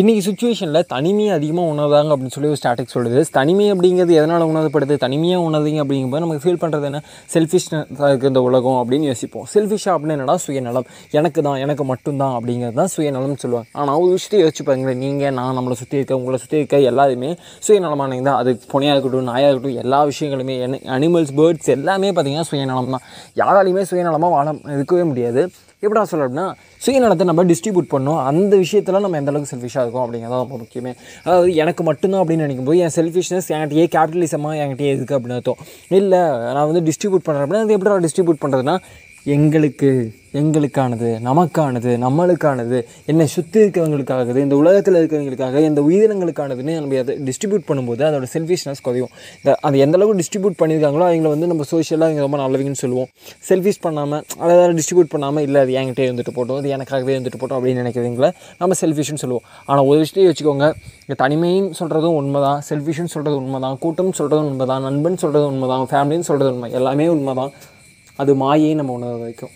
இன்றைக்கி சுச்சுவேஷனில் தனிமையை அதிகமாக உணர்றாங்க அப்படின்னு சொல்லி ஒரு ஸ்டாட்டிக் சொல்லுது. தனிமை அப்படிங்கிறது எதனால் உணர்வுப்படுது தனிமையாக உணர்றீங்க அப்படிங்கும்போது நமக்கு ஃபீல் பண்ணுறது என்ன? செல்ஃபிஷ்னஸாக இருக்குது இந்த உலகம் அப்படின்னு யோசிப்போம். செல்ஃபிஷாக அப்படின்னு என்னடா சுயநலம்? எனக்கு தான் எனக்கு மட்டும்தான் அப்படிங்கிறது தான் சுயநலம்னு சொல்லுவாங்க. ஆனால் ஒரு விஷயத்தை யோசிச்சு பாருங்களேன். நீங்கள் நான் நம்மளை சுற்றி இருக்க உங்களை சுற்றி இருக்க எல்லாருமே சுயநலமானவங்க தான். அது புனையாக இருக்கட்டும் நாயாக இருக்கட்டும் எல்லா விஷயங்களுமே அனிமல்ஸ் பேர்ட்ஸ் எல்லாமே பார்த்தீங்கன்னா சுயநலம் தான் யாராலையுமே சுயநலமாக வாழ இருக்கவே முடியாது. எப்படா சொல்ல அப்படின்னா சுயநலத்தை நம்ம டிஸ்ட்ரிபியூட் பண்ணோம் அந்த விஷயத்தில் நம்ம எந்த அளவுக்கு செல்ஃபிஷாக இருக்கும் அப்படிங்கிறது ரொம்ப முக்கியமே. அதாவது எனக்கு மட்டும்தான் அப்படின்னு நினைக்கும்போது என் செல்ஃபிஷ்னஸ் என்கிட்டயே கேபிட்டலிசமாக என்கிட்டயே இருக்குது அப்படின்னு அர்த்தம். இல்லை நான் வந்து டிஸ்ட்ரிபியூட் பண்ணுறேன் அப்படின்னா அது எப்படி டிஸ்ட்ரிபியூட் பண்ணுறதுனா எங்களுக்கு எங்களுக்கானது நமக்கானது நம்மளுக்கானது என்னை சுற்றி இருக்கிறவங்களுக்காகது இந்த உலகத்தில் இருக்கிறவங்களுக்காக இந்த உயிரினங்களுக்கானதுன்னு நம்ம அதை டிஸ்ட்ரிபியூட் பண்ணும்போது அதோட செல்ஃபிஷ்னஸ் குறையும். இந்த அது எந்த அளவுக்கு டிஸ்ட்ரிபியூட் பண்ணியிருக்காங்களோ அவங்கள வந்து நம்ம சோஷியலாக அவங்க ரொம்ப நல்லவங்கன்னு சொல்லுவோம். செல்ஃபிஷ் பண்ணாமல் அதை டிஸ்ட்ரிபியூட் பண்ணாமல் இல்லை அது என்கிட்டே இருந்துட்டு போட்டோம் அது எனக்காகவே இருந்துட்டு போட்டோம் அப்படின்னு நினைக்கிறவங்கள நம்ம செல்ஃபிஷ்னு சொல்லுவோம். ஆனால் ஒரு விஷயத்தையும் வச்சுக்கோங்க இங்கே தனிமைன்னு சொல்கிறதும் உண்மை தான் செல்ஃபிஷ்னு சொல்கிறது உண்மை தான் கூட்டம்னு சொல்கிறதும் உண்மை தான் நண்பன் சொல்கிறது உண்மை தான் ஃபேமிலின்னு சொல்கிறது உண்மை எல்லாமே உண்மை தான் அது மாயை நம்ம உணர வைக்கும்.